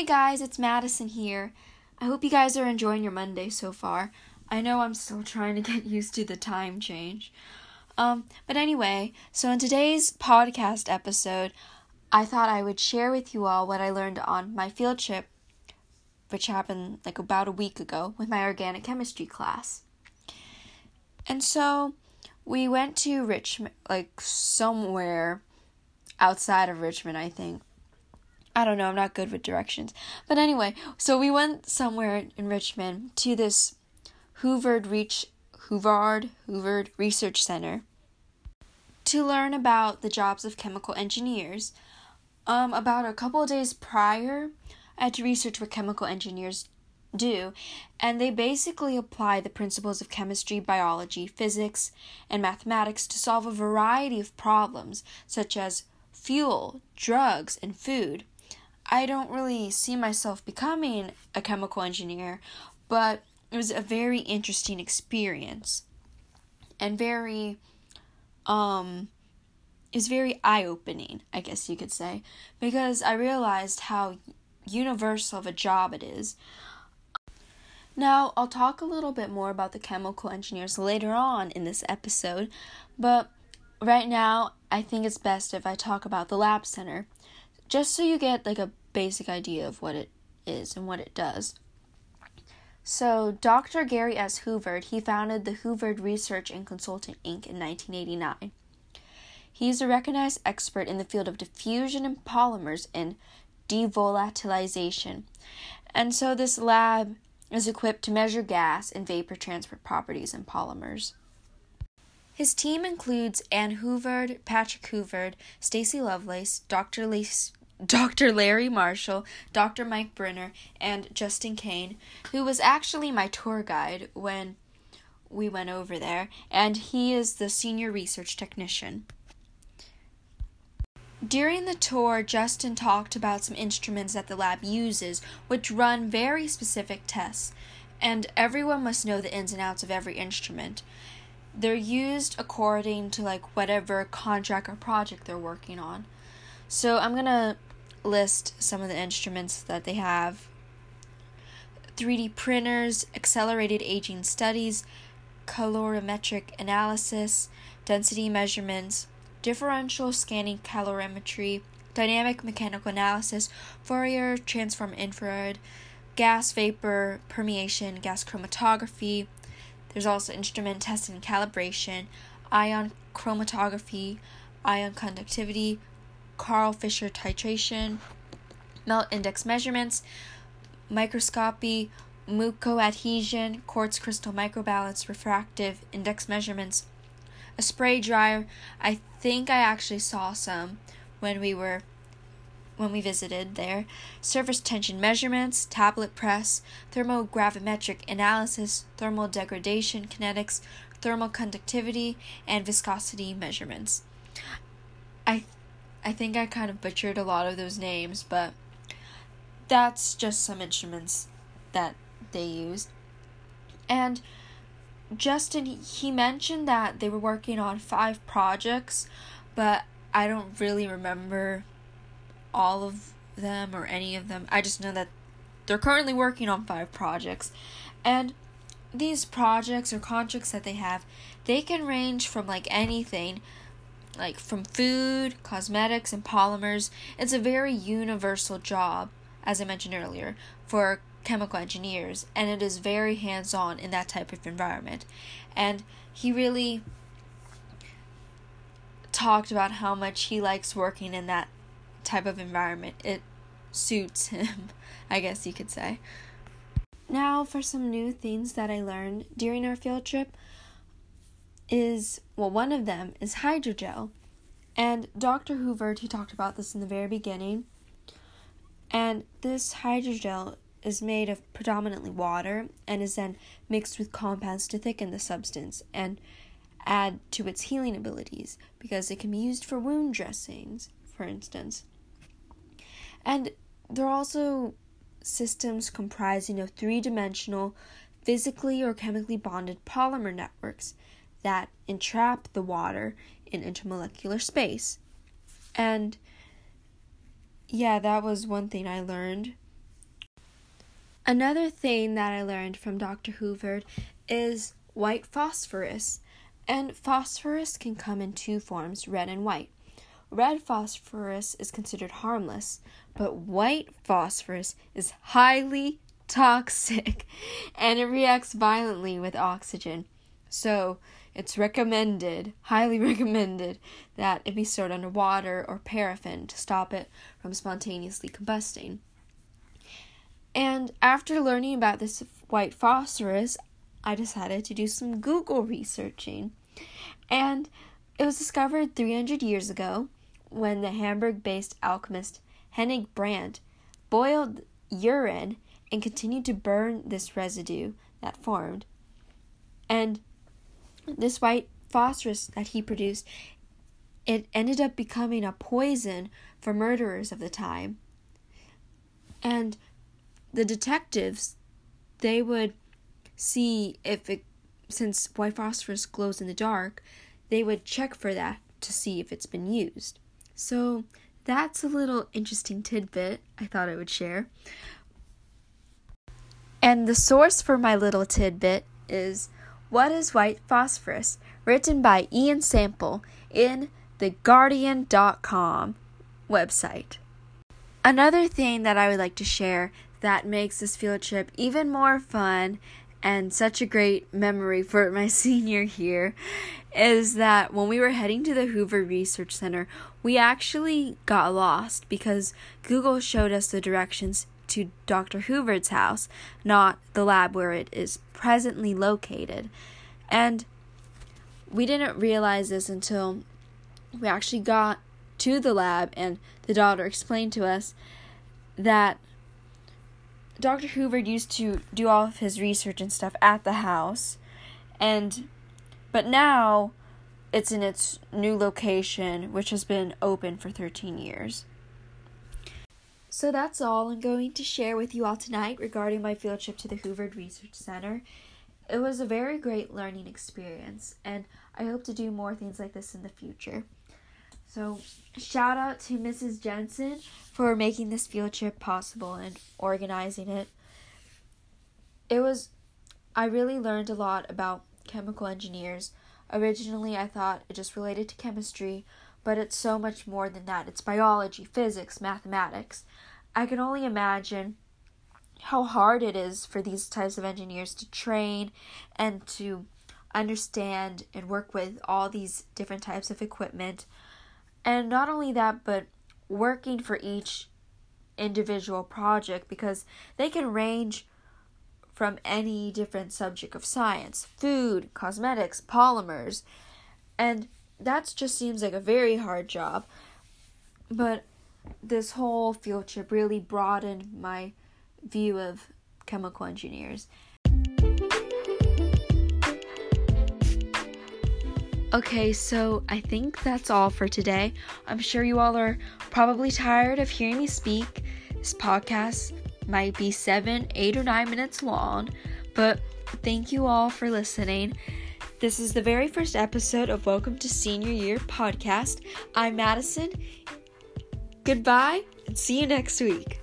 Hey guys, it's Madison here. I hope you guys are enjoying your Monday so far. I know I'm still trying to get used to the time change. Um, but anyway, so in today's podcast episode, I thought I would share with you all what I learned on my field trip, which happened like about a week ago with my organic chemistry class. And so we went to Richmond, like somewhere outside of Richmond, I think. I don't know, I'm not good with directions. But anyway, so we went somewhere in Richmond to this Huvard Reach Huvard Huvard Research Center to learn about the jobs of chemical engineers. Um, about a couple of days prior, I had to research what chemical engineers do, and they basically apply the principles of chemistry, biology, physics, and mathematics to solve a variety of problems, such as fuel, drugs, and food. I don't really see myself becoming a chemical engineer, but it was a very interesting experience and very um is very eye-opening, I guess you could say, because I realized how universal of a job it is. Now, I'll talk a little bit more about the chemical engineers later on in this episode, but right now I think it's best if I talk about the lab center just so you get like a basic idea of what it is and what it does. So, Dr. Gary S. Huvard, he founded the Huvard Research and Consulting Inc. in 1989. He is a recognized expert in the field of diffusion in polymers and devolatilization. And so, this lab is equipped to measure gas and vapor transport properties in polymers. His team includes Anne Huvard, Patrick Huvard, Stacy Lovelace, Dr. Lise Dr. Larry Marshall, Dr. Mike Brenner, and Justin Kane, who was actually my tour guide when we went over there, and he is the senior research technician. During the tour, Justin talked about some instruments that the lab uses, which run very specific tests, and everyone must know the ins and outs of every instrument. They're used according to like whatever contract or project they're working on. So I'm gonna list some of the instruments that they have 3D printers, accelerated aging studies, colorimetric analysis, density measurements, differential scanning calorimetry, dynamic mechanical analysis, Fourier transform infrared, gas vapor permeation, gas chromatography. There's also instrument testing and calibration, ion chromatography, ion conductivity, Karl Fischer titration, melt index measurements, microscopy, mucoadhesion, quartz crystal microbalance, refractive index measurements, a spray dryer. I think I actually saw some when we were when we visited there. Surface tension measurements, tablet press, thermogravimetric analysis, thermal degradation kinetics, thermal conductivity, and viscosity measurements. I I think I kind of butchered a lot of those names, but that's just some instruments that they used. And Justin, he mentioned that they were working on five projects, but I don't really remember all of them or any of them. I just know that they're currently working on five projects. And these projects or contracts that they have, they can range from like anything like from food, cosmetics, and polymers. It's a very universal job, as I mentioned earlier, for chemical engineers, and it is very hands on in that type of environment. And he really talked about how much he likes working in that type of environment. It suits him, I guess you could say. Now, for some new things that I learned during our field trip is well, one of them is hydrogel. And Dr. Hoover, he talked about this in the very beginning. And this hydrogel is made of predominantly water and is then mixed with compounds to thicken the substance and add to its healing abilities because it can be used for wound dressings, for instance. And there are also systems comprising of three dimensional, physically or chemically bonded polymer networks that entrap the water in intermolecular space. And yeah, that was one thing I learned Another thing that I learned from Dr. Hoover is white phosphorus. And phosphorus can come in two forms red and white. Red phosphorus is considered harmless, but white phosphorus is highly toxic and it reacts violently with oxygen. So, it's recommended, highly recommended, that it be stored under water or paraffin to stop it from spontaneously combusting. And after learning about this white phosphorus, I decided to do some Google researching. And it was discovered 300 years ago when the Hamburg based alchemist Hennig Brandt boiled urine and continued to burn this residue that formed. And this white phosphorus that he produced, it ended up becoming a poison for murderers of the time. And the detectives, they would see if it, since white phosphorus glows in the dark, they would check for that to see if it's been used. So that's a little interesting tidbit I thought I would share. And the source for my little tidbit is What is White Phosphorus? written by Ian Sample in the Guardian.com website. Another thing that I would like to share that makes this field trip even more fun and such a great memory for my senior year is that when we were heading to the Hoover Research Center, we actually got lost because Google showed us the directions to Dr. Hoover's house, not the lab where it is presently located. And we didn't realize this until we actually got to the lab and the daughter explained to us that Dr. Hoover used to do all of his research and stuff at the house, and but now it's in its new location, which has been open for 13 years. So that's all I'm going to share with you all tonight regarding my field trip to the Hoover Research Center. It was a very great learning experience, and I hope to do more things like this in the future. So, shout out to Mrs. Jensen for making this field trip possible and organizing it. It was, I really learned a lot about chemical engineers. Originally, I thought it just related to chemistry, but it's so much more than that. It's biology, physics, mathematics. I can only imagine how hard it is for these types of engineers to train and to understand and work with all these different types of equipment and not only that, but working for each individual project because they can range from any different subject of science food, cosmetics, polymers. And that just seems like a very hard job. But this whole field trip really broadened my view of chemical engineers. Okay, so I think that's all for today. I'm sure you all are probably tired of hearing me speak. This podcast might be seven, eight, or nine minutes long, but thank you all for listening. This is the very first episode of Welcome to Senior Year podcast. I'm Madison. Goodbye and see you next week.